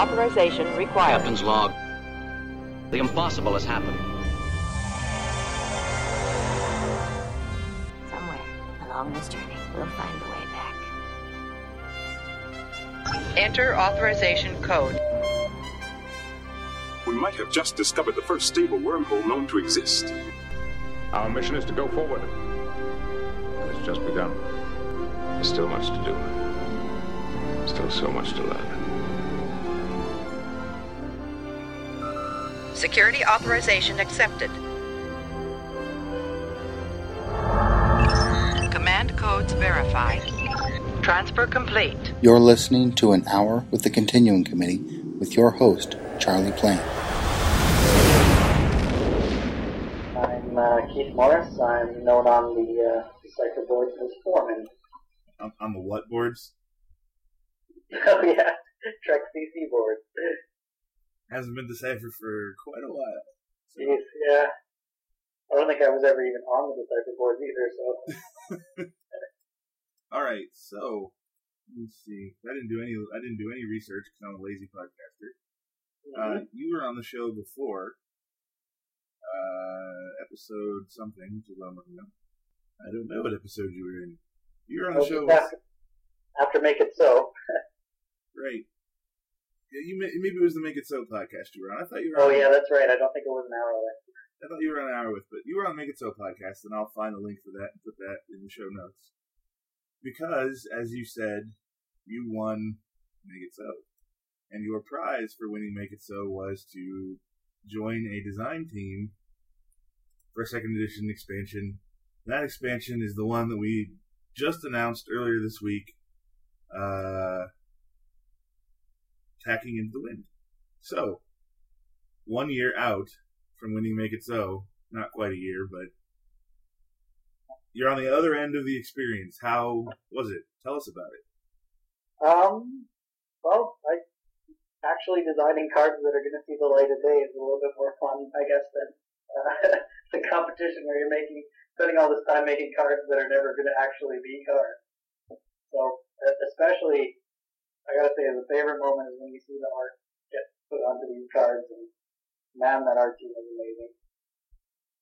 Authorization required. Captain's log. The impossible has happened. Somewhere along this journey, we'll find a way back. Enter authorization code. We might have just discovered the first stable wormhole known to exist. Our mission is to go forward. And it's just begun. There's still much to do. Still so much to learn. Security authorization accepted. Command codes verified. Transfer complete. You're listening to An Hour with the Continuing Committee with your host, Charlie Plain. I'm uh, Keith Morris. I'm known on the uh, Decipher boards as Foreman. on, on the what boards? Oh yeah, Trek CC boards. Hasn't been deciphered for quite a while. So, yeah. I don't think I was ever even on the Decipher board either. So all right, so let me see. I didn't do any. I didn't do any research because I'm a lazy podcaster. Uh, you were on the show before, uh, episode something, which is what I'm looking. I don't know what episode you were in. You were on the Well, show, after, after Make It So. right? Yeah, you may, maybe it was the Make It So podcast you were on. I thought you were. Oh yeah, that's right. I don't think it was an hour with. I thought you were on an hour with, but you were on the Make It So podcast, and I'll find a link for that and put that in the show notes. Because, as you said, you won Make It So, and your prize for winning Make It So was to join a design team for a second edition expansion. That expansion is the one that we just announced earlier this week. Uh, tacking into the wind. So, one year out from winning Make It So, not quite a year, but you're on the other end of the experience. How was it? Tell us about it. Um, well, I actually designing cards that are going to see the light of day is a little bit more fun, I guess, than uh, the competition where you're making spending all this time making cards that are never going to actually be cards. So, especially, I gotta say, the favorite moment is when you see the art get put onto these cards, and man, that art team is amazing.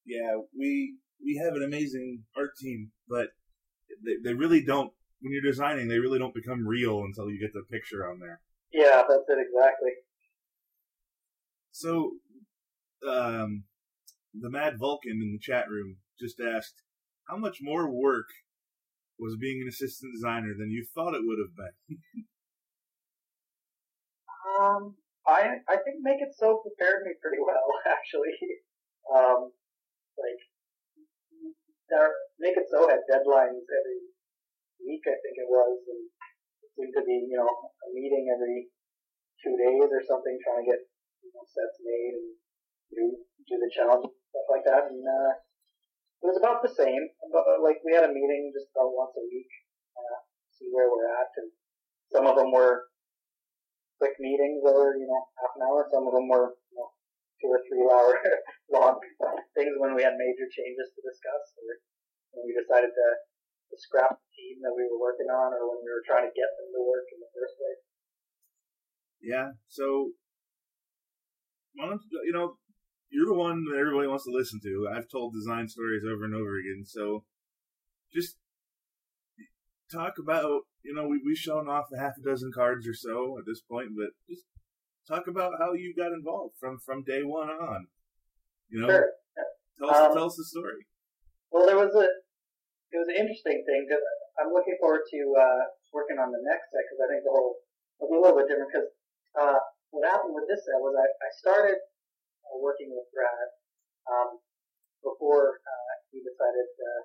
Yeah, we we have an amazing art team, but they, they really don't. When you're designing, they really don't become real until you get the picture on there. Yeah, that's it exactly. So, um, the Mad Vulcan in the chat room just asked, how much more work was being an assistant designer than you thought it would have been? Um, I I think Make It So prepared me pretty well, actually. Um, like, our, Make It So had deadlines every week, I think it was, and it seemed to be, you know, a meeting every two days or something, trying to get you know, sets made and do do the challenge stuff like that. And uh, it was about the same. But uh, like we had a meeting just about once a week, uh, see where we're at, and some of them were quick meetings over, you know, half an hour. Some of them were, you know, two or three hour long things when we had major changes to discuss or when we decided to, to scrap the team that we were working on or when we were trying to get them to work in the first place. Yeah. So, why don't you, you know, you're the one that everybody wants to listen to. I've told design stories over and over again. So, just talk about, you know, we, we've shown off a half a dozen cards or so at this point, but just talk about how you got involved from, from day one on. You know, Sure. tell us, Um, tell us the story. Well, there was a it was an interesting thing because I'm looking forward to uh, working on the next set because I think the whole will be a little bit different because uh, what happened with this set was I, I started uh, working with Brad um, before uh, he decided uh,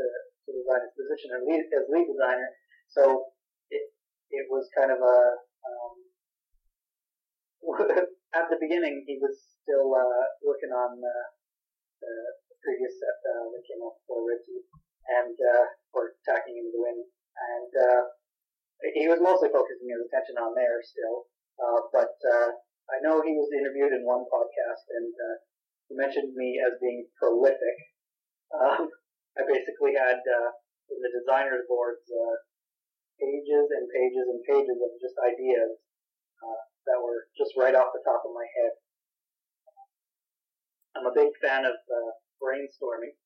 to to resign his position as lead, as lead designer. So it it was kind of a um, at the beginning he was still uh, working on uh, the previous set uh, that came out before Ritzy and uh, or Tacking into the Wind, and uh, he was mostly focusing his attention on there still. Uh, but uh, I know he was interviewed in one podcast, and uh, he mentioned me as being prolific. Um, I basically had uh, in the designers boards uh, pages and pages and pages of just ideas uh, that were just right off the top of my head. I'm a big fan of uh, brainstorming,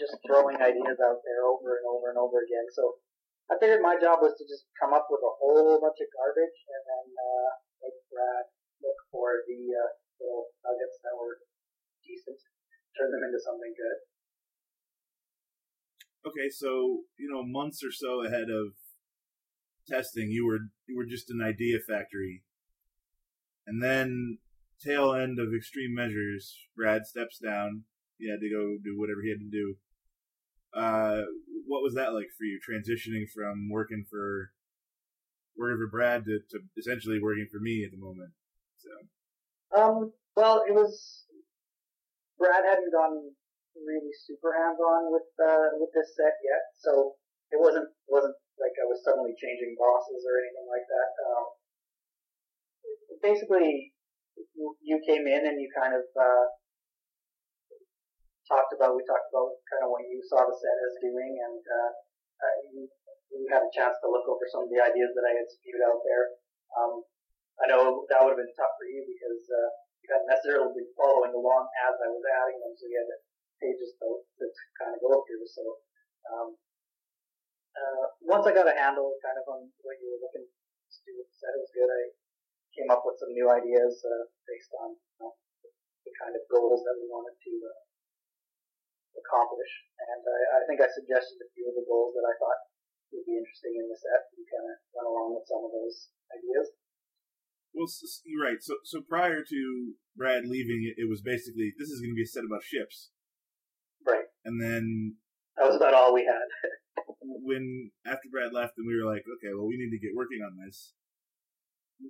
just throwing ideas out there over and over and over again. So I figured my job was to just come up with a whole bunch of garbage and then uh, make Brad look for the uh, little nuggets that were decent, turn them into something good. Okay, so you know, months or so ahead of testing, you were you were just an idea factory, and then tail end of extreme measures, Brad steps down. He had to go do whatever he had to do. Uh, what was that like for you, transitioning from working for working for Brad to, to essentially working for me at the moment? So, Um, well, it was Brad hadn't gone really super hands on with uh, with this set yet, so it wasn't wasn't like I was suddenly changing bosses or anything like that. Um, basically, you, came in and you kind of uh, talked about we talked about kind of what you saw the set as doing, and uh, uh, you, you had a chance to look over some of the ideas that I had spewed out there. Um, I know that would have been tough for you because uh, necessarily been following along as I was adding them, so you had pages to, to kind of go through. So um, uh, once I got a handle kind of on what you were looking to do with the set, it was good. I came up with some new ideas uh, based on you know, the kind of goals that we wanted to uh, accomplish, and I, I think I suggested a few of the goals that I thought would be interesting in the set, and kind of went along with some of those ideas. Well, you're right. So, so prior to Brad leaving, it, it was basically this is going to be a set about ships, Right. and then That was about all we had. when after Brad left and we were like, okay, well, we need to get working on this.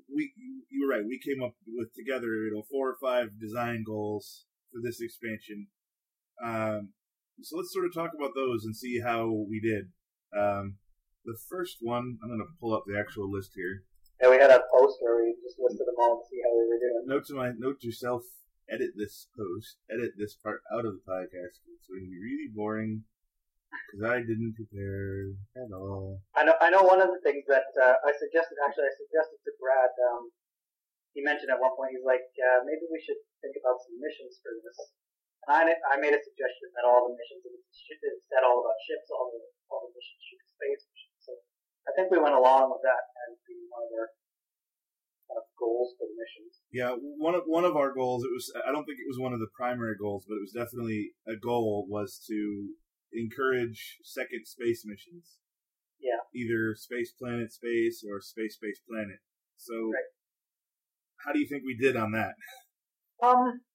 We, you were right. We came up with together, you know, four or five design goals for this expansion. Um, so let's sort of talk about those and see how we did. Um, the first one, I'm going to pull up the actual list here. And we had a post where we just listed them all to see how we were doing. Note to my note to self: edit this post, edit this part out of the podcast. Because it's going to be really boring because I didn't prepare at all. I know. I know. One of the things that uh, I suggested, actually, I suggested to Brad. Um, he mentioned at one point, he's like, uh, maybe we should think about some missions for this. And I, I made a suggestion that all the missions, it's set all about ships, all the all the missions should be space I think we went along with that as being one of our uh, goals for the missions. Yeah, one of one of our goals. It was. I don't think it was one of the primary goals, but it was definitely a goal. Was to encourage second space missions. Yeah. Either space planet space or space space planet. So, Right. how do you think we did on that? Um,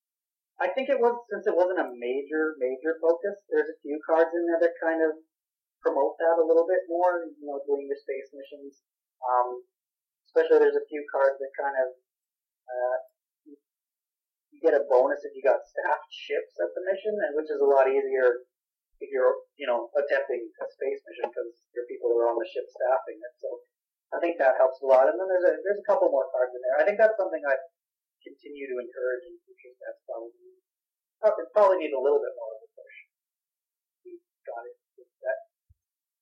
I think it was since it wasn't a major major focus. There's a few cards in there that kind of promote that a little bit more. You know, doing your space missions. Um, especially there's a few cards that kind of uh, you get a bonus if you got staffed ships at the mission, and which is a lot easier if you're you know attempting a space mission because your people are on the ship staffing it. So I think that helps a lot. And then there's a there's a couple more cards in there. I think that's something I continue to encourage in future sets. Probably probably, need a little bit more of a push. We got it. with that.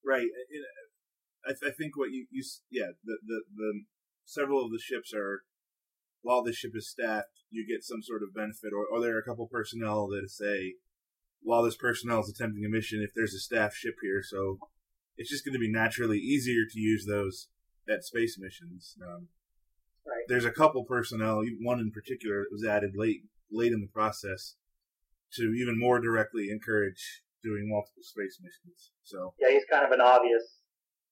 Right. It, I, I think what you, you s- yeah the, the the several of the ships are while the ship is staffed you get some sort of benefit or, or there are a couple personnel that say while this personnel is attempting a mission if there's a staff ship here so it's just going to be naturally easier to use those at space missions. Um, Right. There's a couple personnel, one in particular, that was added late late in the process to even more directly encourage doing multiple space missions. So Yeah, he's kind of an obvious.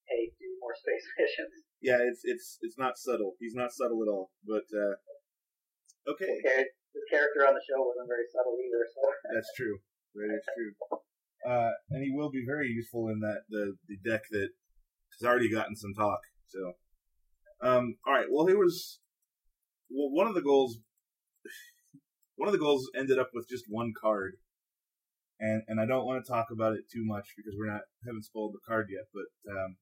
Hey, do more space missions. yeah, it's it's it's not subtle. He's not subtle at all. But uh, okay, Okay, his character on the show wasn't very subtle either. So that's true. That is true. Uh, and he will be very useful in that the the deck that has already gotten some talk. So, um, all right. Well, here was well one of the goals. One of the goals ended up with just one card, and and I don't want to talk about it too much because we're not haven't spoiled the card yet. But um,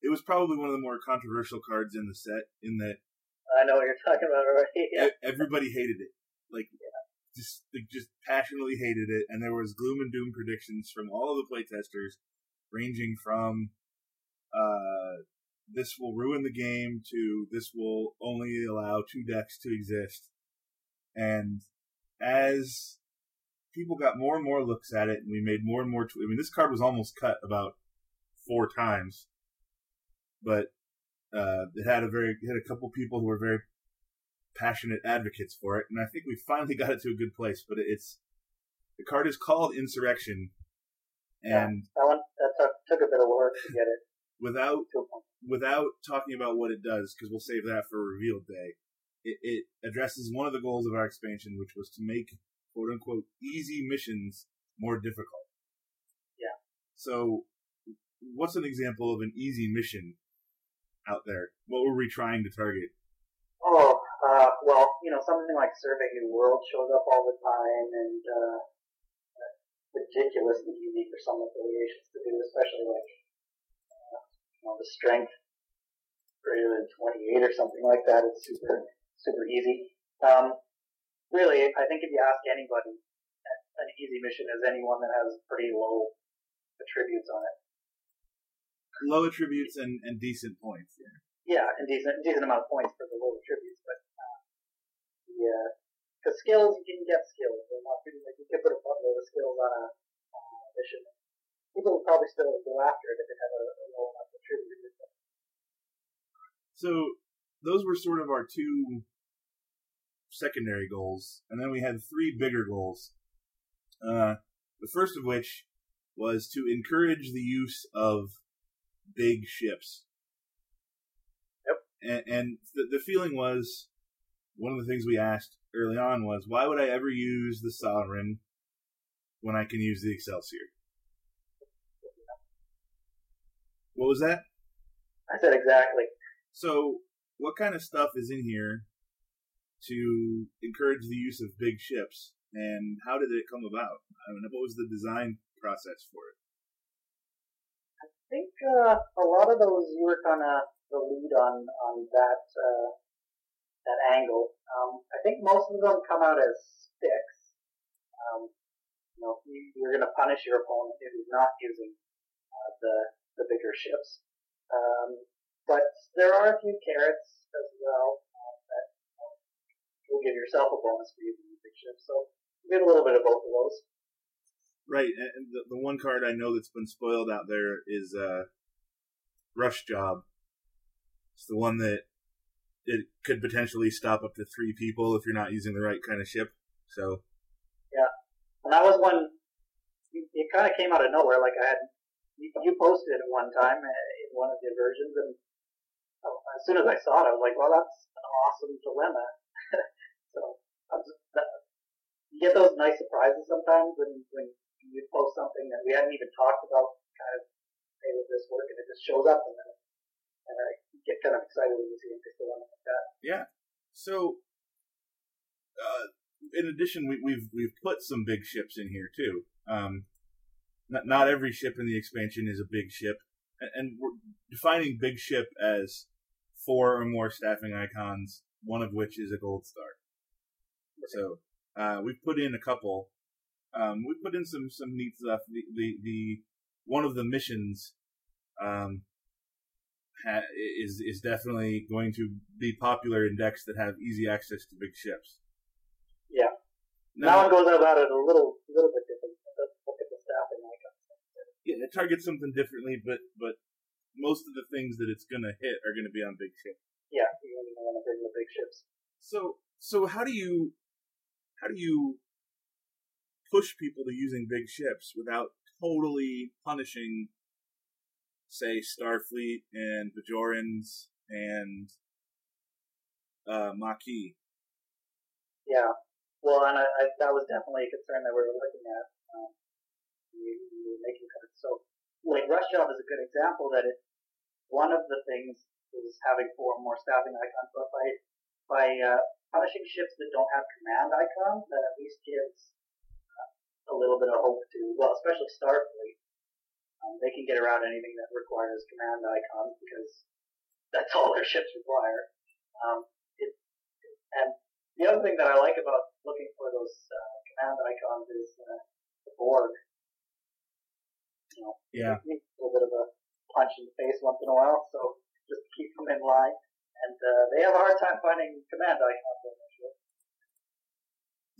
it was probably one of the more controversial cards in the set. In that I know what you're talking about already. Yeah. everybody hated it. Like, just they just passionately hated it, and there was gloom and doom predictions from all of the playtesters, ranging from uh, this will ruin the game to this will only allow two decks to exist. And as people got more and more looks at it, and we made more and more. Tw- I mean, this card was almost cut about four times, but uh, it had a very it had a couple people who were very passionate advocates for it, and I think we finally got it to a good place. But it's the card is called Insurrection, and That one that took, took a bit of work to get it without to a point. without talking about what it does, because we'll save that for reveal day, it, it addresses one of the goals of our expansion, which was to make quote unquote easy missions more difficult. Yeah. So, what's an example of an easy mission out there? What were we trying to target? Oh, uh, well, you know, something like Survey New World shows up all the time, and uh, ridiculously easy for some affiliations to do, especially like uh, you know the strength greater than 28 or something like that. It's super super easy. Um, really, I think if you ask anybody, an easy mission is anyone that has pretty low attributes on it. Low attributes and, and decent points. Yeah. Yeah, and decent decent amount of points for the low attributes, but uh, yeah, because skills you can get skills. They're not really like you can put a buttload of skills on a uh, mission. People would probably still go after it if it had a, a low enough attribute. So those were sort of our two secondary goals, and then we had three bigger goals. Uh, the first of which was to encourage the use of big ships. Yep. And, and the, the feeling was one of the things we asked early on was why would I ever use the Sovereign when I can use the Excelsior? What was that? I said exactly. So, what kind of stuff is in here to encourage the use of big ships, and how did it come about? I mean, what was the design process for it? I think uh, a lot of those you were kind of the lead on on that uh, that angle. Um, I think most of them come out as sticks. Um, you know, you, you're going to punish your opponent if he's not using uh, the the bigger ships. Um, but there are a few carrots as well will give yourself a bonus for using the big ships. So you get a little bit of both of those. Right, and the, the one card I know that's been spoiled out there is uh, Rush Job. It's the one that it could potentially stop up to three people if you're not using the right kind of ship. So yeah, And that was one, it, kind of came out of nowhere. Like I had, you, posted it one time uh, in one of your versions, and uh, as soon as I saw it, I was like, well, that's an awesome dilemma. So was, that, you get those nice surprises sometimes when, when you post something that we hadn't even talked about, kind of, hey, would this work? And it just shows up, and then and I get kind of excited when you see a nice dilemma like that. Yeah. So, uh, in addition, we, we've we've put some big ships in here too. Um, not not every ship in the expansion is a big ship, and, and we're defining big ship as four or more staffing icons, one of which is a gold star. So uh, we've put in a couple. Um, we put in some some neat stuff. The the, the one of the missions um, ha- is is definitely going to be popular in decks that have easy access to big ships. Yeah. Now, That one goes about it a little, little bit different. Look at the staffing icons. yeah, it targets something differently, but but most of the things that it's gonna hit are gonna be on big ships. Yeah, you only want to bring the big ships. So so how do you how do you push people to using big ships without totally punishing, say, Starfleet and Bajorans and uh, Maquis? Yeah. Well, and I, I, that was definitely a concern that we were looking at. Um, we, we were making cards. So, like Rush Job is a good example that it, one of the things is having four more staffing icons, but by, by, uh, punishing ships that don't have command icons, that at least gives uh, a little bit of hope to, well, especially Starfleet. Um, they can get around anything that requires command icons because that's all their ships require. Um, it, and the other thing that I like about looking for those uh, command icons is uh, the Borg. You know, Yeah. a little bit of a punch in the face once in a while. So just to keep them in line. And uh, they have a hard time finding command icons on their ship.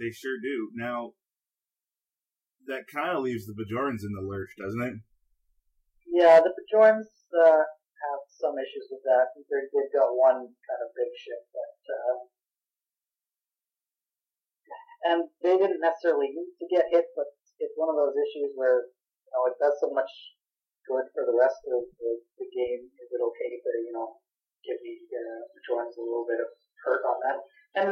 They sure do. Now, that kind of leaves the Bajorans in the lurch, doesn't it? Yeah, the Bajorans uh, have some issues with that. They're, they've got one kind of big ship, but um, and they didn't necessarily need to get hit, but it's one of those issues where you know it does so much good for the rest of the, the game. Is it okay to you know give the uh, Bajorans a little bit of hurt on that? And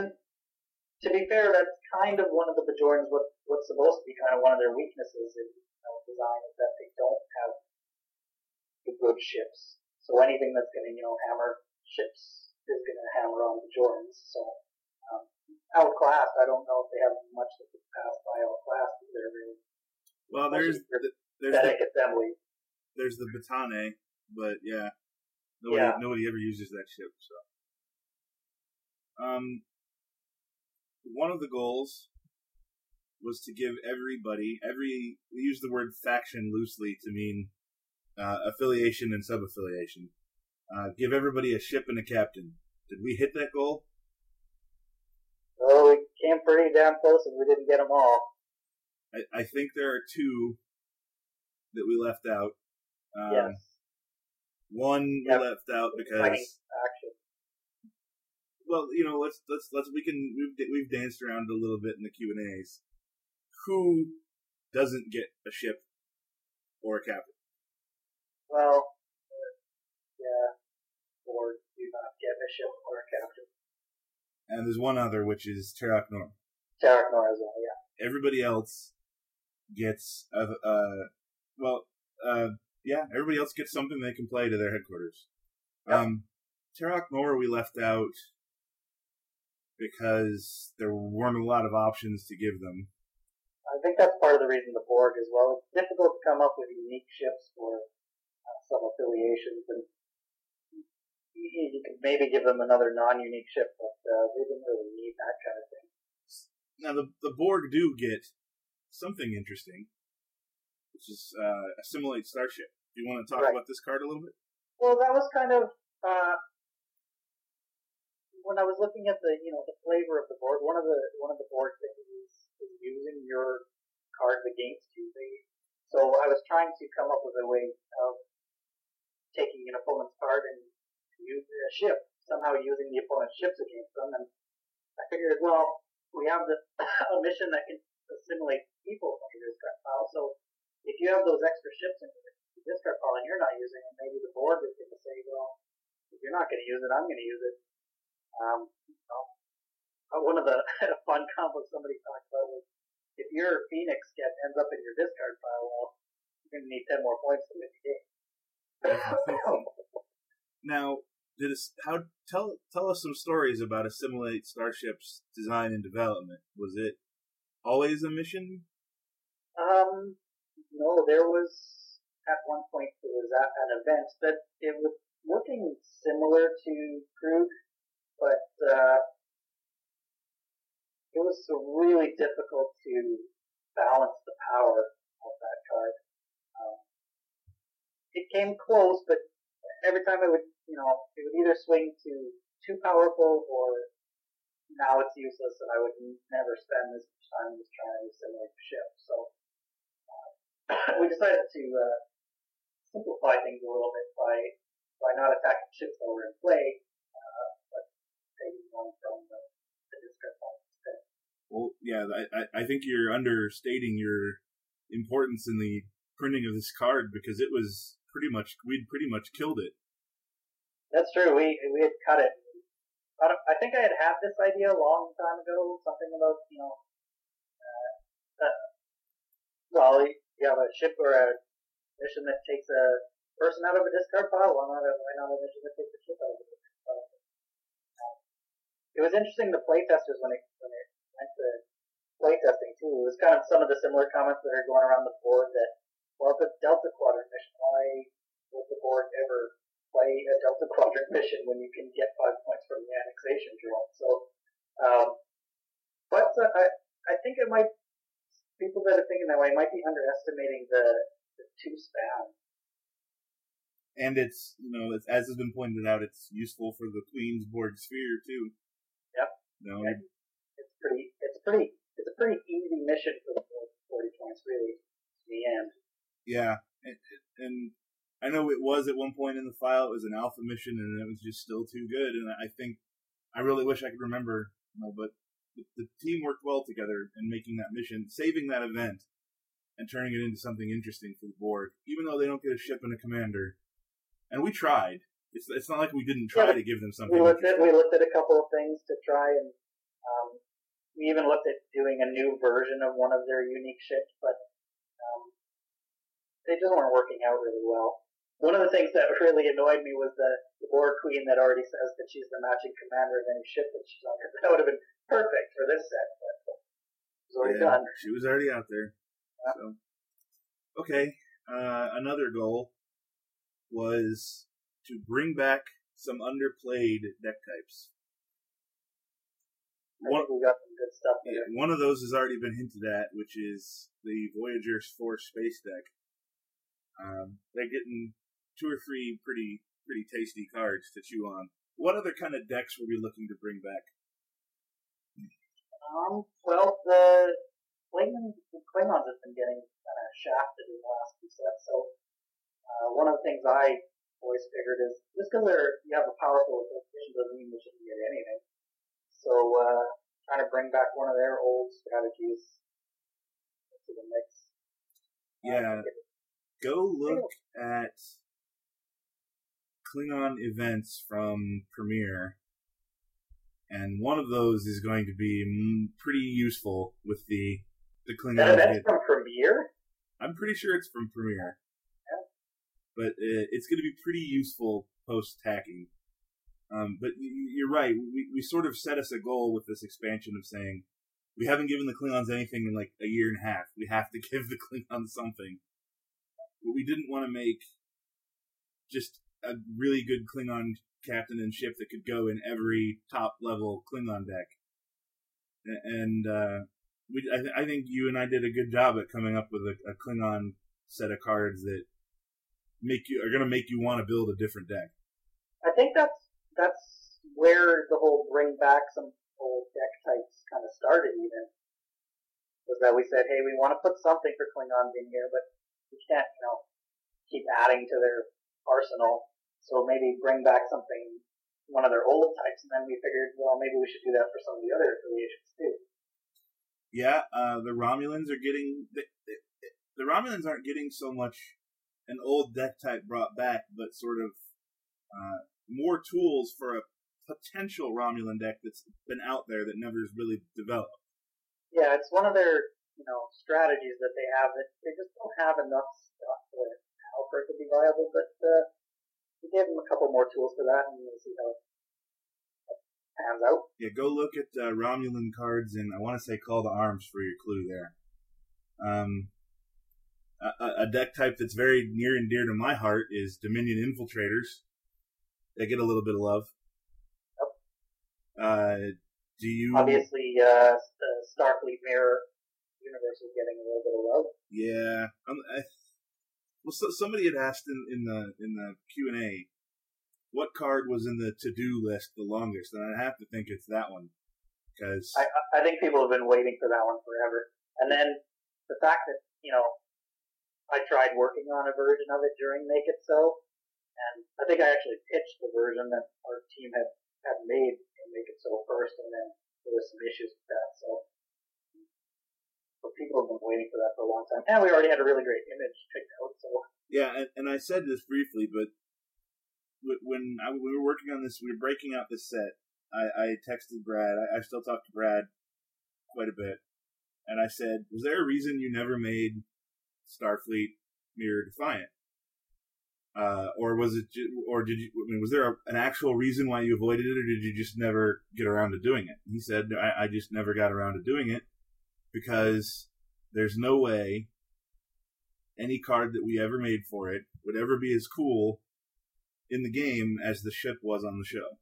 to be fair, that's kind of one of the Bajorans what what's supposed to be kind of one of their weaknesses in you know, design is that they don't have the good ships. So anything that's going to you know hammer ships is going to hammer on the Bajorans. So um, outclassed, I don't know if they have much that could pass by outclassed. if They're really Well, there's the, there's the, assembly. There's the Batane, but yeah, nobody Yeah. nobody ever uses that ship. So, um, one of the goals was to give everybody every we use the word faction loosely to mean uh, affiliation and sub-affiliation. Uh, give everybody a ship and a captain. Did we hit that goal? Oh, we came pretty damn close and we didn't get them all. I, I think there are two that we left out. Um, yes. One Yep. left out because action. well, you know, let's let's let's we can we've we've danced around a little bit in the Q and A's. Who doesn't get a ship or a captain? Well, uh, yeah. Or do not get a ship or a captain. And there's one other, which is Terok Nor. Terok Nor as well, yeah. Everybody else gets a, uh, well, uh, yeah, everybody else gets something they can play to their headquarters. Yep. Um, we left out because there weren't a lot of options to give them. I think that's part of the reason the Borg as well. It's difficult to come up with unique ships for uh, some affiliations, and you, you could maybe give them another non-unique ship, but uh, they didn't really need that kind of thing. Now the the Borg do get something interesting, which is uh, assimilate starship. Do you want to talk Right. about this card a little bit? Well, that was kind of uh, when I was looking at the you know the flavor of the Borg. One of the one of the Borg things is, is using your cards against you. So I was trying to come up with a way of taking an opponent's card and using a ship somehow using the opponent's ships against them. And I figured, well, we have the, a mission that can assimilate people from your discard pile. So if you have those extra ships in your discard pile and you're not using them, maybe the Borg is going to say, well, if you're not going to use it, I'm going to use it. Um, one of the fun combos somebody talked about was if your Phoenix get ends up in your discard pile, well, you're going to need 10 more points to win the game. Now, did us how tell tell us some stories about assimilate starship's design and development. Was it always a mission? Um, no, there was at one point there was at an event that it was looking similar to Krug, but uh, it was really difficult to balance the power of that card. Um, it came close, but every time it would, you know, it would either swing to too powerful or now it's useless, and I would never spend this much time just trying to assimilate the ship. So we decided to uh, simplify things a little bit by by not attacking ships that were in play, uh, but taking one from the, the pile instead. Well, yeah, I, I think you're understating your importance in the printing of this card because it was pretty much we'd pretty much killed it. That's true. We we had cut it. I, I think I had had this idea a long time ago. Something about you know, uh, uh, well, you have a ship or a mission that takes a person out of a discard pile. Why not a, why not a mission that takes a ship out of a discard pile? Um, it was interesting. The playtesters when it when it went to playtesting too. It was kind of some of the similar comments that are going around the board that well, it's Delta Quadrant mission. Why would the Borg ever play a Delta Quadrant mission when you can get five points from the annexation drill. So, um, but uh, I, I think it might, people that are thinking that way might be underestimating the, the two span and it's you know it's, as has been pointed out, it's useful for the Queen's Borg sphere too. Yep. No. it's pretty, it's pretty, it's a pretty easy mission for the 40 points, really, to the end. Yeah, and, and I know it was at one point in the file. It was an alpha mission, and it was just still too good. And I think I really wish I could remember, you know, but the, the team worked well together in making that mission, saving that event, and turning it into something interesting for the Borg. Even though they don't get a ship and a commander, and we tried. It's it's not like we didn't try Yeah, to give them something. We looked at, we looked at a couple of things to try and, um, we even looked at doing a new version of one of their unique ships, but, um, they just weren't working out really well. One of the things that really annoyed me was the, the Borg queen that already says that she's the matching commander of any ship that she's on. That would have been perfect for this set, but was already Yeah, done. She was already out there. So, okay. Uh, another goal was to bring back some underplayed deck types. One, we got some good stuff yeah, one of those has already been hinted at, which is the Voyager's Force Space deck. Um, they're getting two or three pretty pretty tasty cards to chew on. What other kind of decks were we looking to bring back? Um, well, the Klingons, the Klingons have been getting kind of shafted in the last few sets. So uh, one of the things I always figured is just because you have a powerful edition doesn't mean they shouldn't get anything. So uh, trying to bring back one of their old strategies into the mix. Yeah, go look at Klingon events from Premiere, and one of those is going to be pretty useful with the the Klingon. event's hit. from Premiere. I'm pretty sure it's from Premiere, yeah. but uh, it's going to be pretty useful post tacking. Um, but you're right. We we sort of set us a goal with this expansion of saying we haven't given the Klingons anything in like a year and a half. We have to give the Klingons something. But we didn't want to make just a really good Klingon captain and ship that could go in every top level Klingon deck. And uh, we, I, th- I think you and I did a good job at coming up with a, a Klingon set of cards that make you are going to make you want to build a different deck. I think that's that's where the whole bring back some old deck types kind of started. Even was that we said, hey, we want to put something for Klingons in here, but we can't, you know, keep adding to their arsenal. So maybe bring back something, one of their old types, and then we figured, well, maybe we should do that for some of the other affiliations too. Yeah, uh, the Romulans are getting the, the, the Romulans aren't getting so much an old deck type brought back, but sort of uh, more tools for a potential Romulan deck that's been out there that never has really developed. Yeah, it's one of their, you know, strategies that they have that they just don't have enough stuff for it now for it to be viable, but, uh, we gave them a couple more tools for that and we'll see how it pans out. Yeah, go look at uh, Romulan cards and I want to say Call to Arms for your clue there. Um, a, a- deck type that's very near and dear to my heart is Dominion Infiltrators. They get a little bit of love. Uh, do you? Obviously, uh, Starfleet Mirror universe is getting a little bit of love. Yeah. Um, I, well, so, somebody had asked in, in the in the Q and A, what card was in the to do list the longest, and I have to think it's that one because I, I- think people have been waiting for that one forever. And then the fact that, you know, I tried working on a version of it during Make It So, and I think I actually pitched the version that our team had, had made in Make It So first, and then there was some issues with that, so. But people have been waiting for that for a long time. And we already had a really great image picked out, so. Yeah, and, and I said this briefly, but when I, we were working on this, we were breaking out this set. I, I texted Brad. I, I still talk to Brad quite a bit, and I said, "Was there a reason you never made Starfleet Mirror Defiant, uh, or was it, or did you? I mean, was there a, an actual reason why you avoided it, or did you just never get around to doing it?" He said, I, "I just never got around to doing it because there's no way." any card that we ever made for it would ever be as cool in the game as the ship was on the show.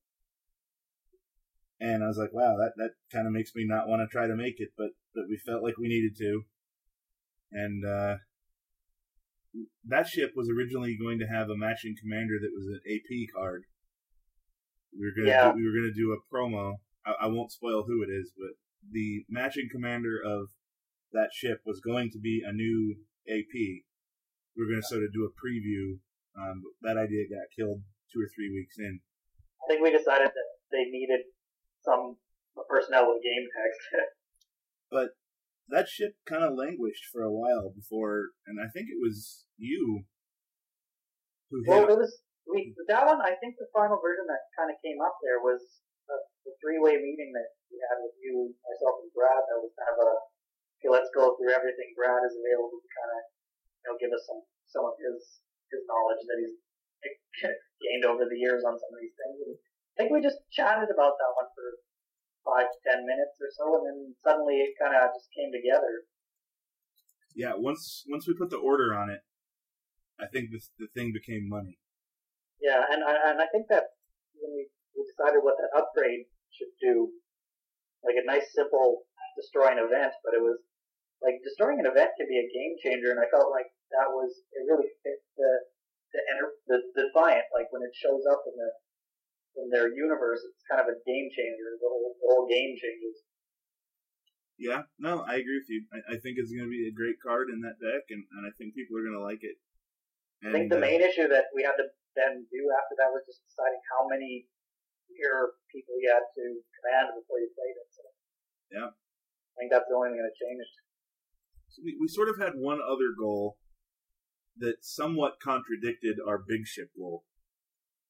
And I was like, wow, that, that kind of makes me not want to try to make it, but, but we felt like we needed to. And, uh, that ship was originally going to have a matching commander that was an AP card. We were gonna Yeah. do, we were gonna do a promo. I, I won't spoil who it is, but the matching commander of that ship was going to be a new AP. We were gonna sort of do a preview. Um, that idea got killed two or three weeks in. I think we decided that they needed some personnel with game text. But that ship kind of languished for a while before, and I think it was you who hit. well, it was we that one. I think the final version that kind of came up there was the three-way meeting that we had with you, myself, and Brad. That was kind of a okay. Let's go through everything. Brad is available to kind of you know give us some some of his his knowledge that he's gained over the years on some of these things. And I think we just chatted about that one for five to ten minutes or so, and then suddenly it kind of just came together. yeah, once once we put the order on it, I think this, the thing became money. Yeah, and I and I think that when we, we decided what that upgrade should do, like a nice simple destroy an event, but it was like destroying an event can be a game changer, and I felt like that was it really fit the the enter, the, the defiant like when it shows up in the in their universe, it's kind of a game changer. The whole, the whole game changes. Yeah, no, I agree with you. I, I think it's going to be a great card in that deck, and, and I think people are going to like it. I think the uh, main issue that we had to then do after that was just deciding how many tier people you had to command before you played it. So Yeah. I think that's the only thing that changed. So we, we sort of had one other goal that somewhat contradicted our big ship goal.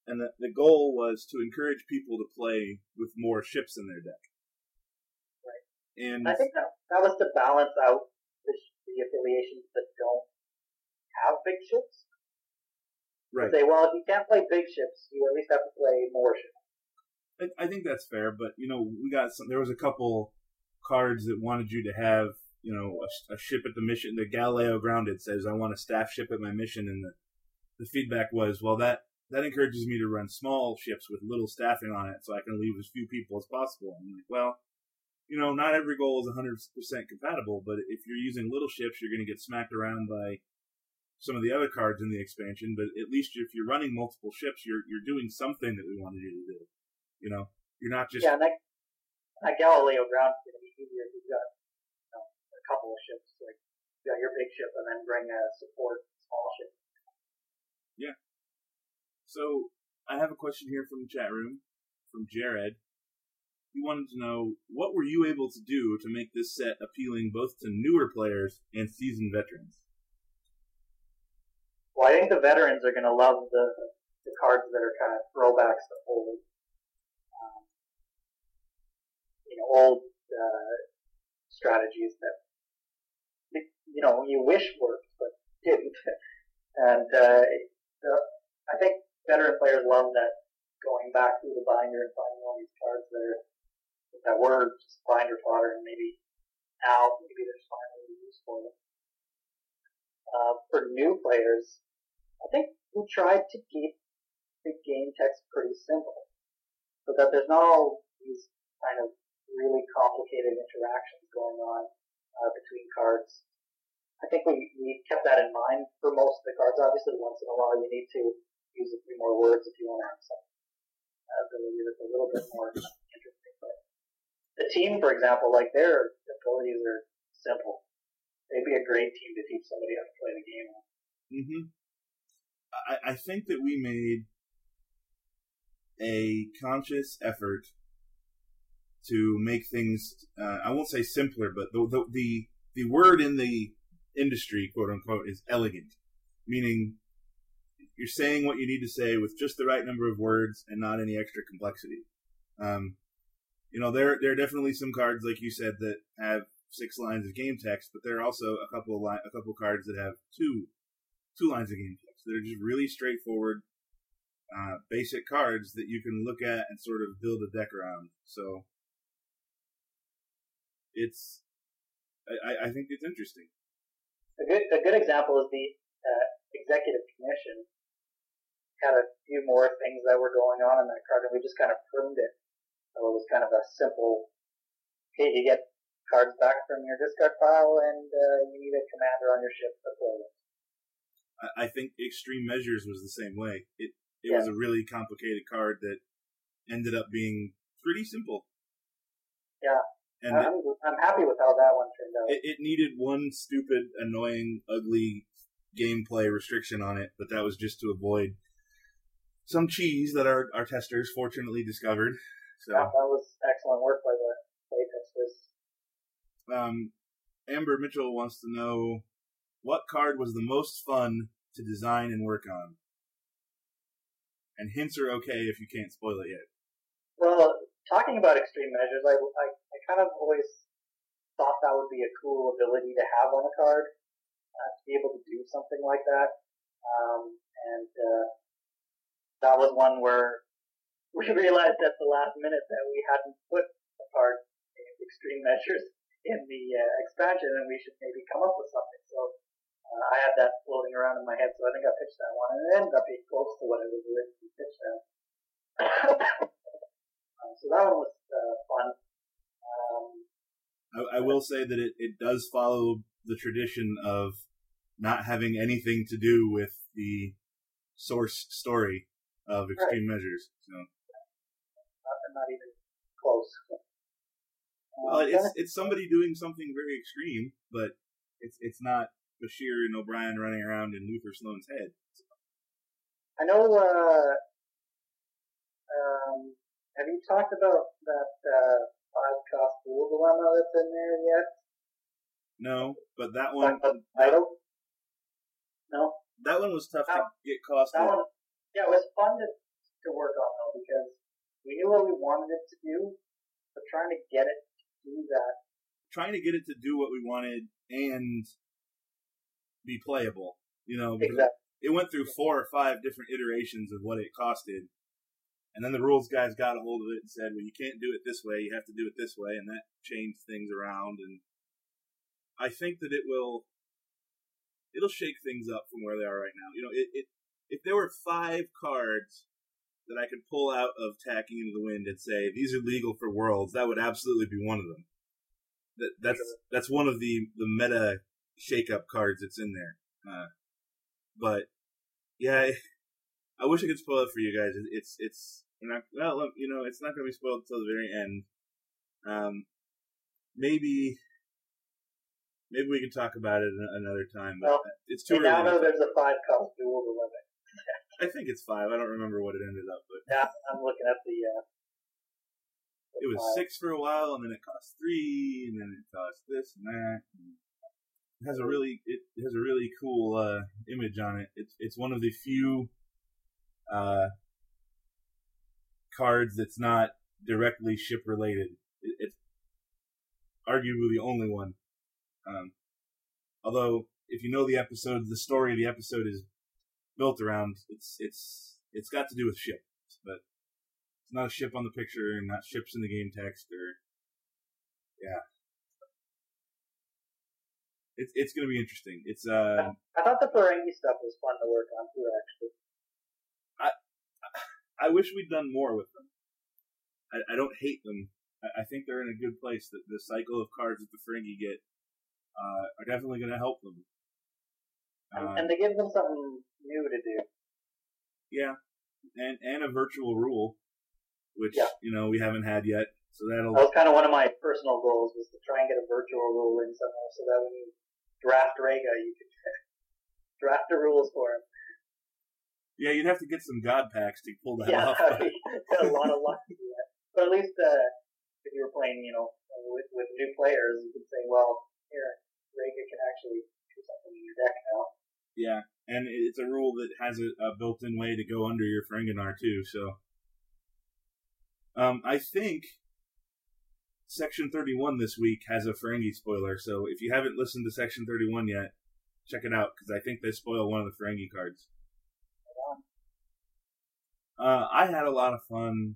And the, the goal was to encourage people to play with more ships in their deck. Right. And I think that that was to balance out the, the affiliations that don't have big ships. right. Say, well, if you can't play big ships, you at least have to play more ships. I, I think that's fair, but you know, we got some. There was a couple cards that wanted you to have, you know, a, a ship at the mission. The Galileo Grounded says, "I want a staff ship at my mission," and the the feedback was, "Well, that that encourages me to run small ships with little staffing on it, so I can leave as few people as possible." I'm like, well. You know, not every goal is 100% compatible, but if you're using little ships, you're going to get smacked around by some of the other cards in the expansion. But at least if you're running multiple ships, you're you're doing something that we wanted you to do. You know, you're not just yeah, and that, that Galileo ground is going to be easier if you've got you know, a couple of ships. Like, you got your big ship and then bring a support small ship. Yeah. So I have a question here from the chat room from Jared. He wanted to know what were you able to do to make this set appealing both to newer players and seasoned veterans? Well, I think the veterans are going to love the the cards that are kind of throwbacks to old, um, you old uh, strategies that you know you wish worked but didn't. And uh, the, I think veteran players love that going back through the binder and finding all these cards that are that were just binder fodder, and maybe now maybe there's finally use for them. Uh, for new players, I think we tried to keep the game text pretty simple, so that there's not all these kind of really complicated interactions going on uh, between cards. I think we, we kept that in mind for most of the cards. Obviously, once in a while you need to use a few more words if you want to have some uh, that's a little bit more interesting. But the team, for example, like their abilities are simple. They'd be a great team to teach somebody how to play the game. Mm-hmm. I, I think that we made a conscious effort to make things, uh, I won't say simpler, but the, the, the, the word in the industry, quote unquote, is elegant, meaning you're saying what you need to say with just the right number of words and not any extra complexity. Um, you know, there there are definitely some cards, like you said, that have six lines of game text, but there are also a couple of li- a couple cards that have two two lines of game text that are just really straightforward, uh, basic cards that you can look at and sort of build a deck around. So it's I, I think it's interesting. A good, a good example is the uh, executive commission. Had a few more things that were going on in that card, and we just kind of pruned it. So it was kind of a simple. Okay, you get cards back from your discard pile, and uh, you need a commander on your ship to play with. I, I think Extreme Measures was the same way. It it was a really complicated card that ended up being pretty simple. Yeah. And I'm, I'm happy with how that one turned out. it, it needed one stupid, annoying, ugly gameplay restriction on it, but that was just to avoid some cheese that our, our testers fortunately discovered. So, Yeah, that was excellent work by the playtesters. um, Amber Mitchell wants to know what card was the most fun to design and work on. And hints are okay if you can't spoil it yet. Well, talking about extreme measures, I, I, I kind of always thought that would be a cool ability to have on a card, uh, to be able to do something like that. Um, and uh, that was one where we realized at the last minute that we hadn't put a card in extreme measures in the uh, expansion, and we should maybe come up with something. So uh, I had that floating around in my head, so I think I pitched that one, and it ended up being close to what it was originally pitched at. so that one was uh, fun. Um, I, I will say that it, it does follow the tradition of not having anything to do with the source story of Extreme Measures. So, not, not even close. well, Um, it's it's somebody doing something very extreme, but it's it's not Bashir and O'Brien running around in Luther Sloan's head. I know. Uh, um, have you talked about that uh, five cost dual dilemma that's in there yet? No, but that one the title? No, that one was tough to get costed. that one. Yeah, it was fun to to work on though because we knew what we wanted it to do, but trying to get it to do that. Trying to get it to do what we wanted and be playable. You know, Exactly. it went through four or five different iterations of what it costed. And then the rules guys got a hold of it and said, well, you can't do it this way, you have to do it this way, and that changed things around. And I think that it will, it'll shake things up from where they are right now. You know, it, it if there were five cards that I could pull out of Tacking into the Wind and say, these are legal for worlds, that would absolutely be one of them. That, that's, that's one of the, the meta shake-up cards that's in there. Uh, but, yeah, I wish I could spoil it for you guys. It's it's we're not well, you know, it's not going to be spoiled until the very end. Um, maybe maybe we can talk about it another time. But Well, it's too We now know there's a five cost dual dilemma. I think it's five. I don't remember what it ended up, but Yeah, I'm looking at the. Uh, the it was file. six for a while, and then it cost three, and then it cost this and that. It has a really it has a really cool uh, image on it. It's it's one of the few uh, cards that's not directly ship related. It, it's arguably the only one. Um, although, if you know the episode, the story of the episode is built around it's it's it's got to do with ships, but it's not a ship on the picture and not ships in the game text or yeah. It's it's gonna be interesting. It's uh I thought the Ferengi stuff was fun to work on too. Actually, I wish we'd done more with them. I, I don't hate them. I, I think they're in a good place. That the cycle of cards that the Ferengi get uh, are definitely going to help them. and, Uh, and they give them something new to do. yeah, and and a virtual rule, which Yeah. you know we haven't had yet. So that'll That was kind of one of my personal goals was to try and get a virtual rule in somehow, so that when you draft Reyga, you could draft the rules for him. Yeah. You'd have to get some god packs to pull that yeah, off. a lot of luck to do that. But at least uh, if you were playing, you know, with, with new players, you could say, well, here, Reyga can actually do something in your deck now. Yeah, and it's a rule that has a, a built-in way to go under your Ferenginar too. So, um, I think Section Thirty-One this week has a Ferengi spoiler. So if you haven't listened to Section Thirty-One yet, check it out because I think they spoil one of the Ferengi cards. Uh, I had a lot of fun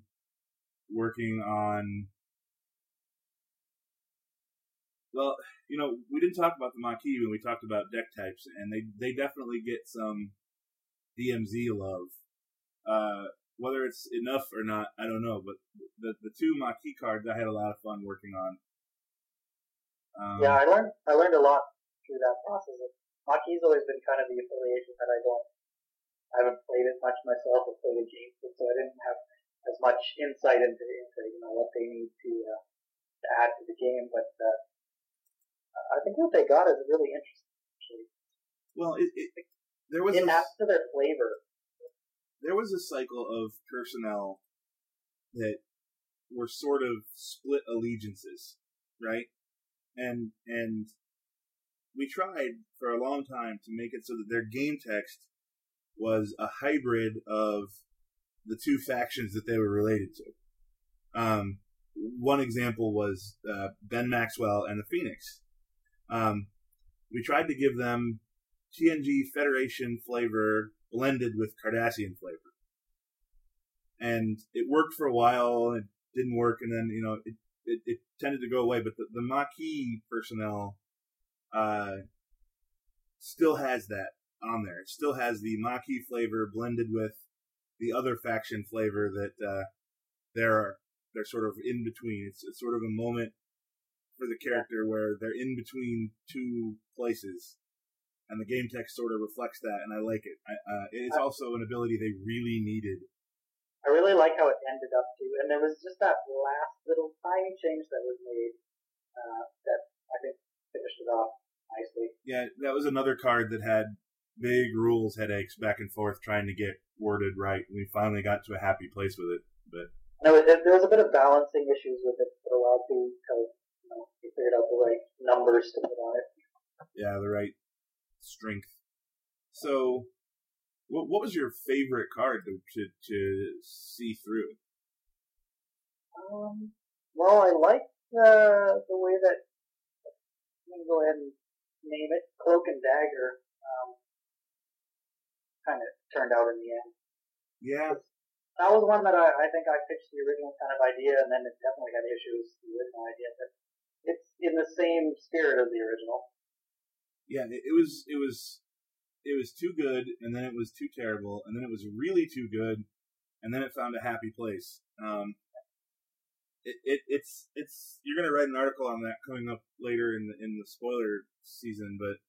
working on. Well, you know, we didn't talk about the Maquis when we talked about deck types, and they they definitely get some DMZ love. Uh, whether it's enough or not, I don't know. But the the two Maquis cards, I had a lot of fun working on. Um, yeah, I learned I learned a lot through that process Maquis always been kind of the affiliation that I don't. I haven't played it much myself or played against it, so I didn't have as much insight into into you know what they need to uh, to add to the game. But uh, I think what they got is really interesting. Actually, Well, it, it, there was it a, adds to their flavor. there was a cycle of personnel that were sort of split allegiances, right? And and we tried for a long time to make it so that their game text was a hybrid of the two factions that they were related to. Um, one example was uh, Ben Maxwell and the Phoenix. Um, we tried to give them TNG Federation flavor blended with Cardassian flavor. And it worked for a while, and it didn't work, and then, you know, it, it, it tended to go away. But the, the Maquis personnel uh, still has that on there. It still has the Maquis flavor blended with the other faction flavor that uh, they're, they're sort of in between. It's, it's sort of a moment for the character where they're in between two places and the game text sort of reflects that, and I like it. I, uh, it's also an ability they really needed. I really like how it ended up too, and there was just that last little tiny change that was made uh, that I think finished it off nicely. Yeah, that was another card that had big rules headaches back and forth trying to get worded right, we finally got to a happy place with it. But There was, there was a bit of balancing issues with it for a while too, because you know you figured out the right numbers to put on it. yeah, the right strength. So, what what was your favorite card to to, to see through? Um, well, I like uh, the way that I'm gonna go ahead and name it Cloak and Dagger. Um, kind of turned out in the end. Yeah, That was one that I, I think I pitched the original kind of idea, and then it definitely had issues. With the original idea, but it's in the same spirit of the original. yeah, it, it was it was it was too good, and then it was too terrible, and then it was really too good, and then it found a happy place. Um, it, it it's it's you're gonna write an article on that coming up later in the in the spoiler season, but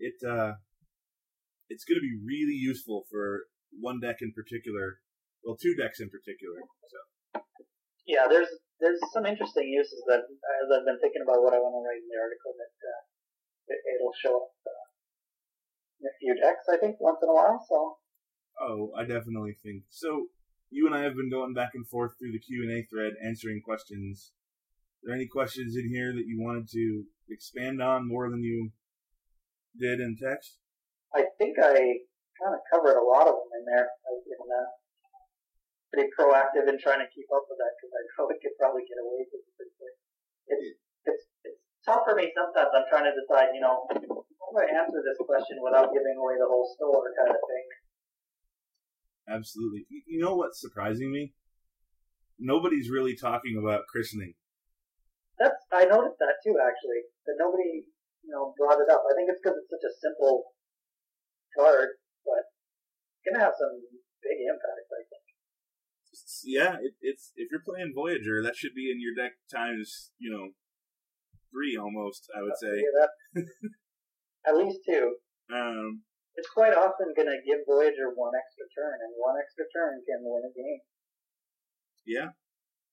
it uh it's gonna be really useful for one deck in particular, well, two decks in particular. So Yeah, there's there's some interesting uses that as I've been thinking about what I want to write in the article that uh, it, it'll show up uh, in a few decks. I think once in a while. So Oh, I definitely think so. You and I have been going back and forth through the Q and A thread, answering questions. Are there any questions in here that you wanted to expand on more than you did in text? I think I kind of covered a lot of them in there. I've been uh, pretty proactive in trying to keep up with that because I it could probably get away from it pretty quick. It's it's it's tough for me sometimes. I'm trying to decide, you know, how do I answer this question without giving away the whole store kind of thing. Absolutely. You- You know what's surprising me? Nobody's really talking about christening. That's I noticed that too actually. That nobody you know brought it up. I think it's because it's such a simple card, but it's gonna have some big impact. I think. Yeah, it, it's if you're playing Voyager, that should be in your deck times you know three almost. I would say. At least two. Um, It's quite often gonna give Voyager one extra turn, and one extra turn can win a game. Yeah.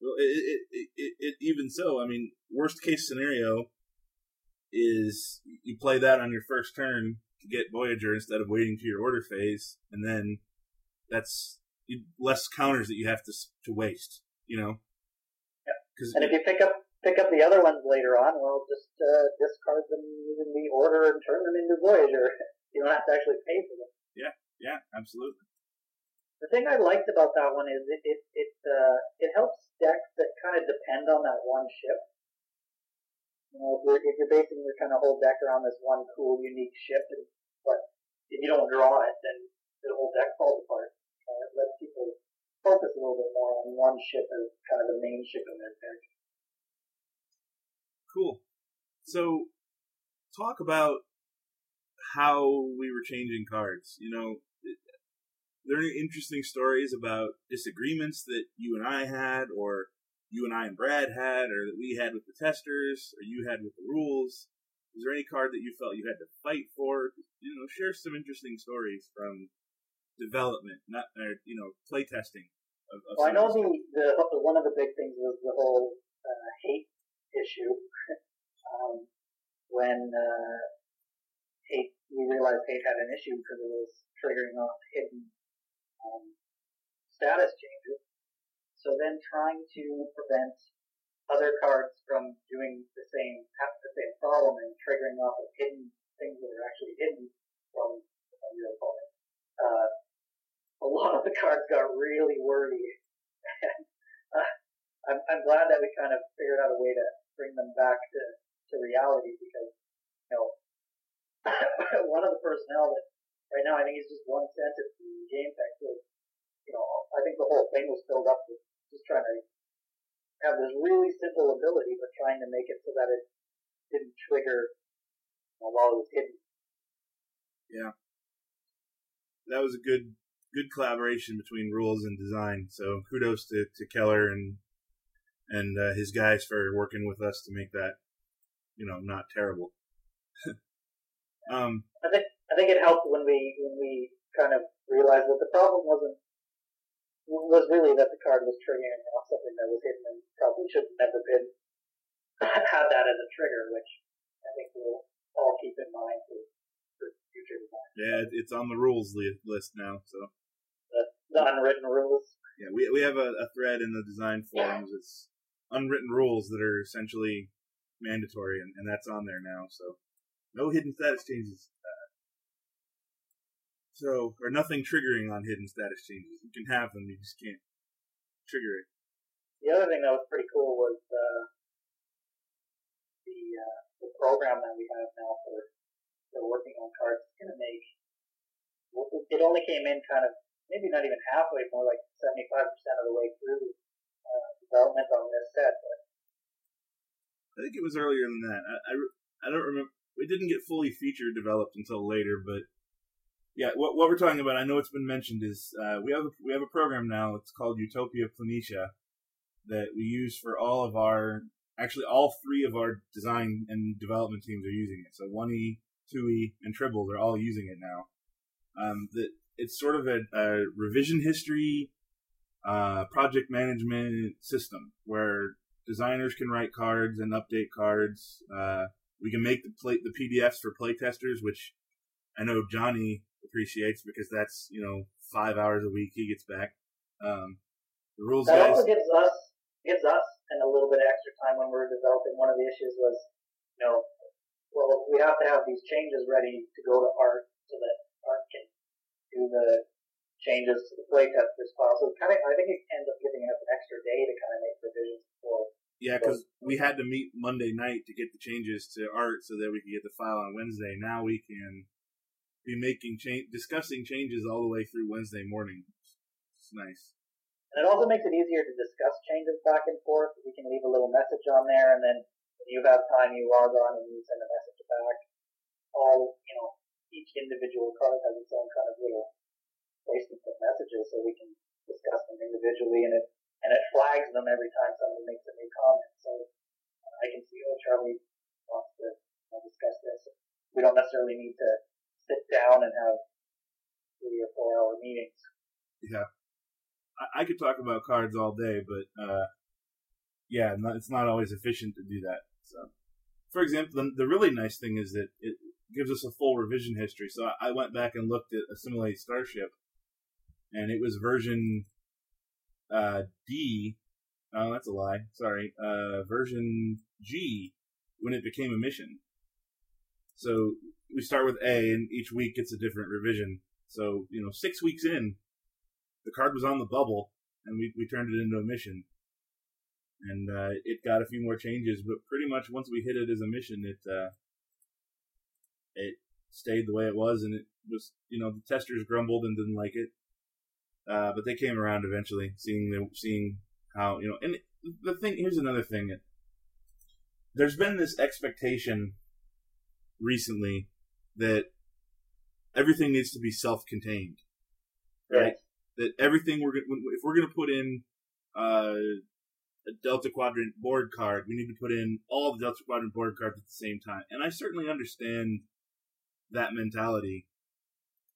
Well, it, it, it, it, it, even so, I mean, worst case scenario is you play that on your first turn to get Voyager instead of waiting to your order phase, and then that's less counters that you have to to waste. You know. Yeah. And if you pick up pick up the other ones later on, well, just uh, discard them in the order and turn them into Voyager. You don't have to actually pay for them. Yeah. Yeah, absolutely. The thing I liked about that one is it it it, uh, it helps decks that kind of depend on that one ship. Know, if you're, if you're basing your kind of whole deck around this one cool, unique ship, and, but if you don't draw it, then the whole deck falls apart. Uh, it lets people focus a little bit more on one ship as kind of the main ship in their deck. Cool. So, talk about how we were changing cards. You know, there are any interesting stories about disagreements that you and I had, or you and I and Brad had, or that we had with the testers, or you had with the rules? is there any card that you felt you had to fight for? You know, share some interesting stories from development, not or, you know, playtesting. Of, of Well, I know the, the one of the big things was the whole uh, hate issue. um, when uh, hate, we realized hate had an issue because it was triggering off hidden um, status changes. So then, trying to prevent other cards from doing the same the same problem and triggering off of hidden things that are actually hidden from, from your opponent. Uh, a lot of the cards got really wordy. And, uh, I'm, I'm glad that we kind of figured out a way to bring them back to, to reality because, you know, one of the personnel that right now I think is just one sentence in the game text was, you know, I think the whole thing was filled up with just trying to have this really simple ability, but trying to make it so that it didn't trigger you know, while it was hidden. Yeah, that was a good good collaboration between rules and design. So kudos to, to Keller and and uh, his guys for working with us to make that you know not terrible. um, I think I think it helped when we when we kind of realized that the problem wasn't was really that the card was triggering off something that was hidden and probably should have never been had that as a trigger, which I think we'll all keep in mind for, for future design. yeah, it's on the rules li- list now. So The, unwritten rules. yeah, we we have a, a thread in the design forums. It's unwritten rules that are essentially mandatory, and, and that's on there now. So no hidden status changes. So or nothing triggering on hidden status changes. You can have them, you just can't trigger it. The other thing that was pretty cool was uh, the uh, the program that we have now for for working on cards. It's going to make it only came in kind of maybe not even halfway, more like seventy five percent of the way through uh, development on this set. But I think it was earlier than that. I, I, I don't remember. We didn't get fully feature developed until later, but yeah, what what we're talking about, I know it's been mentioned, is uh, we have a, we have a program now. It's called Utopia Planitia that we use for all of our. Actually, all three of our design and development teams are using it. So one E, two E, and Tribble, they're all using it now. Um, that it's sort of a, a revision history, uh, project management system where designers can write cards and update cards. Uh, we can make the play, the PDFs for playtesters, which I know Johnny appreciates because that's you know five hours a week he gets back. Um, the rules that guys, also gives us gives us and a little bit of extra time when we're developing. One of the issues was, you know, well, we have to have these changes ready to go to art so that art can do the changes to the playtesters file. So kind of, I think it ends up giving us an extra day to kind of make revisions before. yeah, because we had to meet Monday night to get the changes to art so that we could get the file on Wednesday. Now we can be making change, discussing changes all the way through Wednesday morning. It's nice. And it also makes it easier to discuss changes back and forth. We can leave a little message on there, and then when you have time, you log on and you send a message back. All you know, each individual card has its own kind of little placement of messages, so we can discuss them individually, and it and it flags them every time somebody makes a new comment. So I can see, oh, Charlie wants to discuss this. We don't necessarily need to sit down and have three or four hour meetings. Yeah. I, I could talk about cards all day, but uh, yeah, it's not always efficient to do that. So, for example, the, the really nice thing is that it gives us a full revision history. So I, I went back and looked at Assimilate Starship, and it was version uh, D. Oh, that's a lie. Sorry. Uh, version G when it became a mission. So we start with A, and each week gets a different revision. So you know, six weeks in, the card was on the bubble, and we we turned it into a mission. And uh, it got a few more changes, but pretty much once we hit it as a mission, it uh, it stayed the way it was, and it was you know the testers grumbled and didn't like it, uh, but they came around eventually, seeing the seeing how you know. And the thing here's another thing: there's been this expectation recently that everything needs to be self-contained, right? That everything we're gonna, if we're going to put in uh, a Delta Quadrant Borg card, we need to put in all the Delta Quadrant Borg cards at the same time. And I certainly understand that mentality.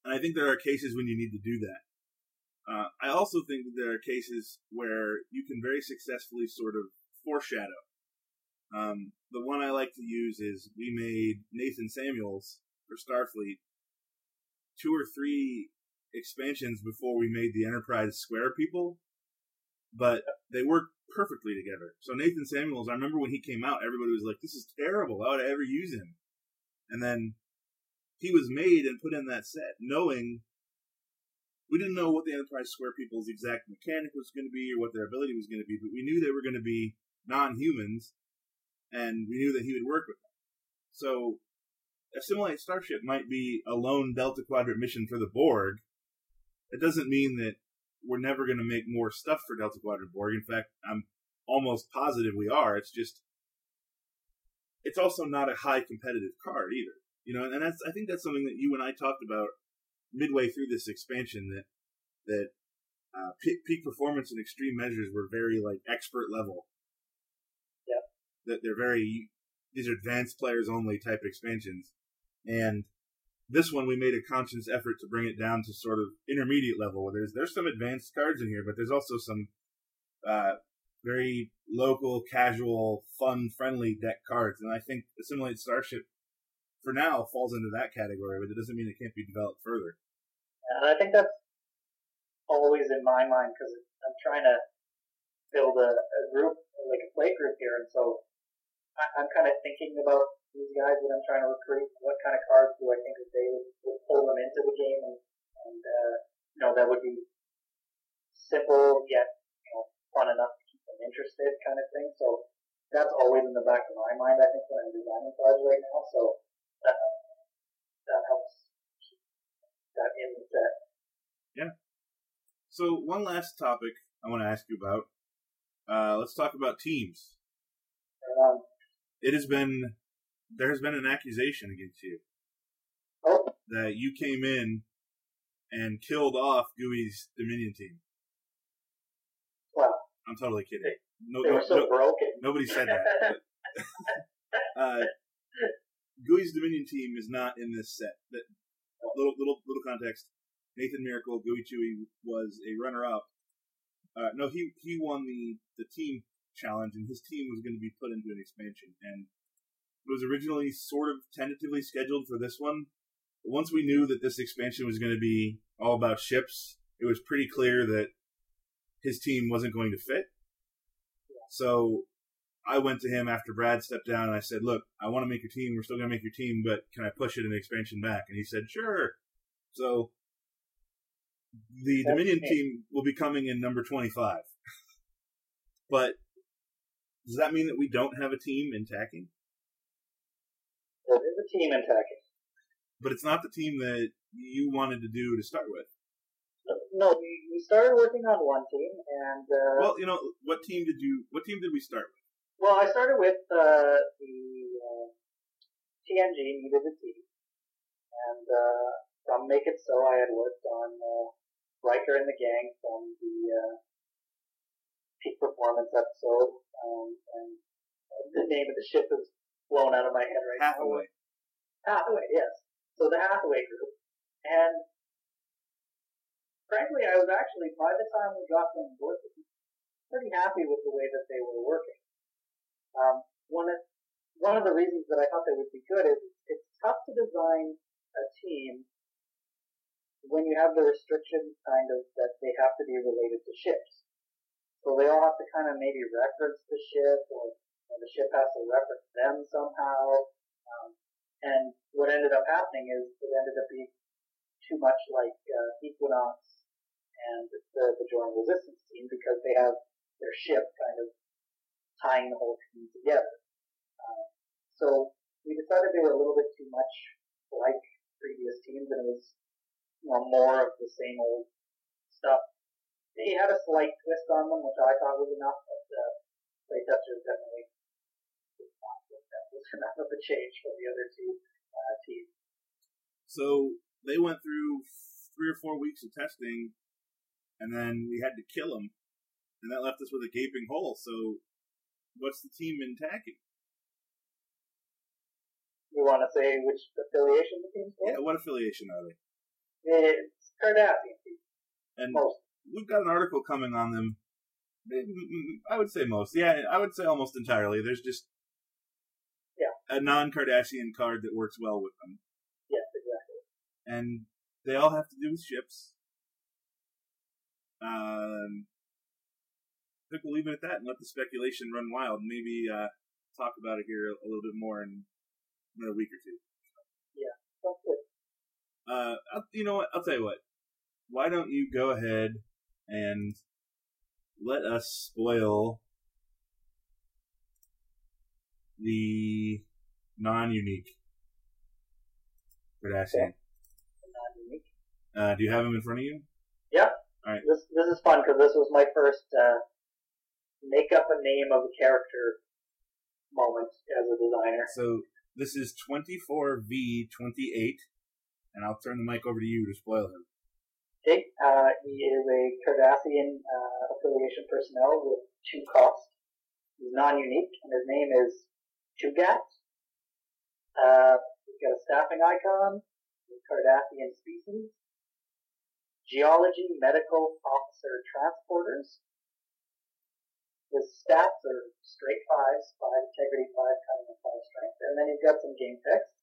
And I think there are cases when you need to do that. Uh, I also think that there are cases where you can very successfully sort of foreshadow. Um, the one I like to use is we made Nathan Samuels for Starfleet two or three expansions before we made the Enterprise Square people, but they work perfectly together. So Nathan Samuels, I remember when he came out, everybody was like, "This is terrible. Why would I ever use him?" And then he was made and put in that set, knowing we didn't know what the Enterprise Square people's exact mechanic was going to be or what their ability was going to be, but we knew they were going to be non-humans, and we knew that he would work with them. So, Assimilate Starship might be a lone Delta Quadrant mission for the Borg. It doesn't mean that we're never going to make more stuff for Delta Quadrant Borg. In fact, I'm almost positive we are. It's just, it's also not a high competitive card either. You know, and that's I think that's something that you and I talked about midway through this expansion that that uh, peak, peak performance and extreme measures were very like expert level. Yeah. That they're very these are advanced players only type expansions, and this one we made a conscious effort to bring it down to sort of intermediate level. Where there's there's some advanced cards in here, but there's also some uh, very local, casual, fun, friendly deck cards, and I think Assimilate Starship for now falls into that category, but it doesn't mean it can't be developed further. And I think that's always in my mind because I'm trying to build a, a group, like a play group here, and so I, I'm kind of thinking about these guys that I'm trying to recruit. What kind of cards do I think that they would, would pull them into the game, and, and uh, you know that would be simple yet you know fun enough to keep them interested, kind of thing. So that's always in the back of my mind. I think when I'm designing cards right now. So that that helps keep that in the set. Yeah. So one last topic I want to ask you about. Uh, let's talk about teams. Um, It has been there has been an accusation against you oh, that you came in and killed off Gooey's Dominion team. wow, I'm totally kidding. No, they no, were so no- broken. nobody said that. uh, Gooey's Dominion team is not in this set. That little little little context. Nathan Miracle, Gooey Chewy was a runner up. Uh, no, he he won the the team challenge, and his team was going to be put into an expansion. And it was originally sort of tentatively scheduled for this one. But once we knew that this expansion was going to be all about ships, it was pretty clear that his team wasn't going to fit. So I went to him after Brad stepped down and I said, Look, I want to make your team. We're still going to make your team, but can I push it an expansion back? And he said, Sure. So the That's Dominion team will be coming in number 25. but does that mean that we don't have a team in tacking? There is a team attacking. But it's not the team that you wanted to do to start with. No, we, we started working on one team, and uh, Well, you know, what team did you? What team did we start with? Well, I started with uh, the uh, TNG needed a team, and uh, from Make It So, I had worked on uh, Riker and the gang from the uh, peak performance episode, um, and the name of the ship is blown out of my head right now. Hathaway. Hathaway, yes. So the Hathaway group, and frankly, I was actually by the time we got them working, pretty happy with the way that they were working. Um, one of one of the reasons that I thought they would be good is it's tough to design a team when you have the restriction kind of that they have to be related to ships. So they all have to kind of maybe reference the ship, or, or the ship has to reference them somehow. Um, and what ended up happening is it ended up being too much like uh, Equinox and the, the Joint Resistance team because they have their ship kind of tying the whole team together. Um, so we decided they were a little bit too much like previous teams, and it was you know more of the same old stuff. They had a slight twist on them, which I thought was enough, but uh, Playtesters definitely did not think that was enough of a change from the other two uh, teams. So they went through three or four weeks of testing, and then we had to kill them and that left us with a gaping hole. So, what's the team in tacking? You want to say which affiliation the team's Yeah, for? what affiliation are they? It's Cardassian team. And Most. We've got an article coming on them. I would say most. Yeah, I would say almost entirely. There's just Yeah. a non-Cardassian card that works well with them, Yes, exactly. and they all have to do with ships. Um, I think we'll leave it at that and let the speculation run wild. Maybe uh, talk about it here a, little bit more in another week or two. Sounds good. Uh, I'll, you know what? I'll tell you what. Why don't you go ahead and let us spoil the non-unique Cardassian. Non-unique. Uh, do you have him in front of you? Yeah. All right. This this is fun because this was my first uh, make up a name of a character moment as a designer. So this is 24V28, and I'll turn the mic over to you to spoil him. Uh, he is a Cardassian uh, affiliation personnel with two costs. He's non-unique, and his name is Chugat. Uh, he's got a staffing icon, Cardassian species, geology, medical officer transporters. His stats are straight fives, five integrity, five cunning, and five strength, and then he's got some game text.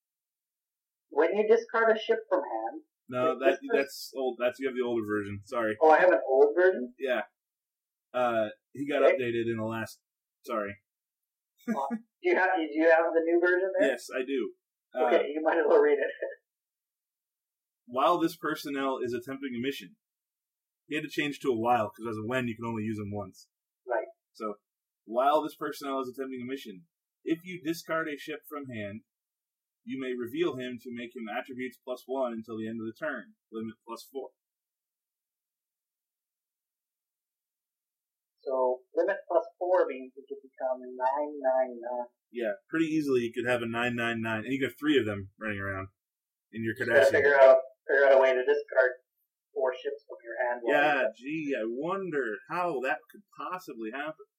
When you discard a ship from hand, No, that that's old. That's you have the older version. Sorry. oh, I have an old version. Yeah. Uh, he got Okay. updated in the last. Sorry. Do you have do you have the new version there? Yes, I do. Uh, Okay, you might as well read it. While this personnel is attempting a mission, he had to change to a while because as a when you can only use them once. Right. So, while this personnel is attempting a mission, if you discard a ship from hand, you may reveal him to make him attributes plus one until the end of the turn, limit plus four. So limit plus four means it could become nine nine nine. Yeah, pretty easily you could have a 999, and you could have three of them running around in your Cardassian. figure out figure out a way to discard four ships from your hand. Yeah, gee, I wonder how that could possibly happen.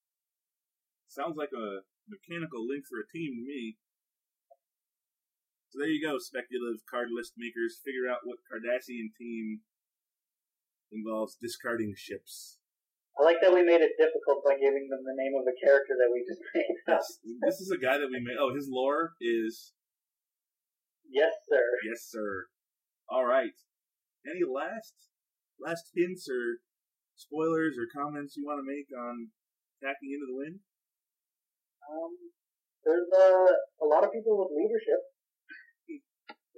Sounds like a mechanical link for a team to me. So there you go, speculative card list makers. Figure out what Cardassian team involves discarding ships. I like that we made it difficult by giving them the name of a character that we just made up. This is a guy that we made. Oh, his lore is Yes, sir. yes, sir. All right. Any last last hints or spoilers or comments you want to make on tacking into the wind? Um, there's uh, a lot of people with leadership.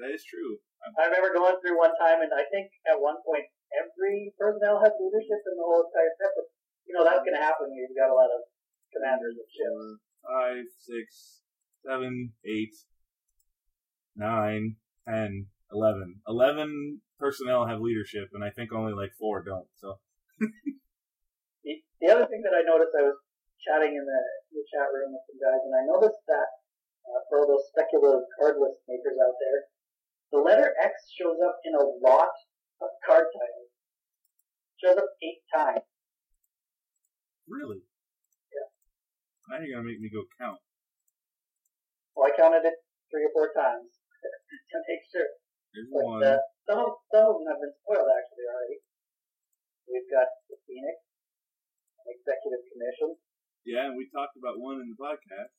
That is true. I remember going through one time, and I think at one point every personnel has leadership in the whole entire set. But you know that's going to happen when you've got a lot of commanders of ships. Four, five, six, seven, eight, nine, ten, eleven. Eleven personnel have leadership, and I think only like four don't. So The, the other thing that I noticed, I was chatting in the, the chat room with some guys, and I noticed that uh, for all those speculative card list makers out there, the letter X shows up in a lot of card titles. Shows up eight times. really, Yeah. Now you're gonna make me go count. Well, I counted it three or four times to make sure. There's But one. uh, some of some of them have been spoiled actually already. We've got the Phoenix, an executive commission. Yeah, and we talked about one in the podcast.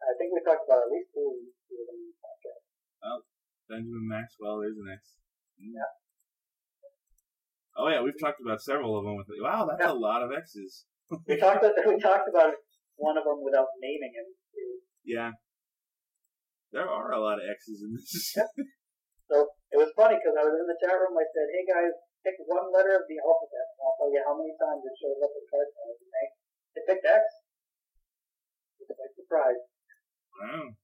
I think we talked about at least two, two of them in the podcast. Oh, Benjamin Maxwell. is an X. Yeah. Oh yeah, we've talked about several of them. With wow, that's Yeah. a lot of X's. We talked we talked about one of them without naming him. Yeah, there are a lot of X's in this. So it was funny because I was in the chat room. I said, "Hey guys, pick one letter of the alphabet. and I'll tell you how many times it shows up in card titles." And they they picked X. It's a big surprise. Wow.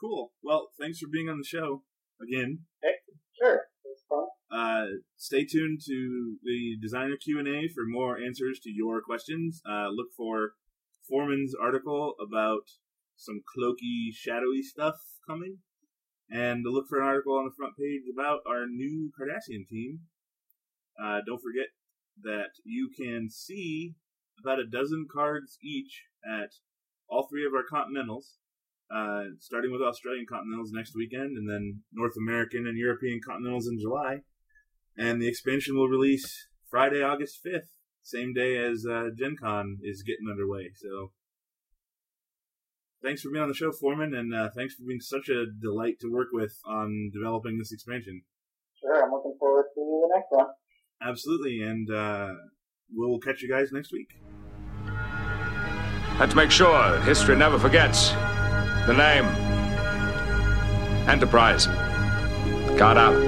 Cool. Well, thanks for being on the show again. Sure, it was fun. Uh, stay tuned to the designer Q and A for more answers to your questions. Uh, look for Foreman's article about some cloaky, shadowy stuff coming, and look for an article on the front page about our new Cardassian team. Uh, don't forget that you can see about a dozen cards each at all three of our continentals, uh, starting with Australian continentals next weekend, and then North American and European continentals in July. And the expansion will release Friday, August 5th, same day as uh, Gen Con is getting underway. So thanks for being on the show, Foreman, and uh, thanks for being such a delight to work with on developing this expansion. Sure, I'm looking forward to the next one. Absolutely, and uh, we'll catch you guys next week. And to make sure history never forgets the name Enterprise. Card out.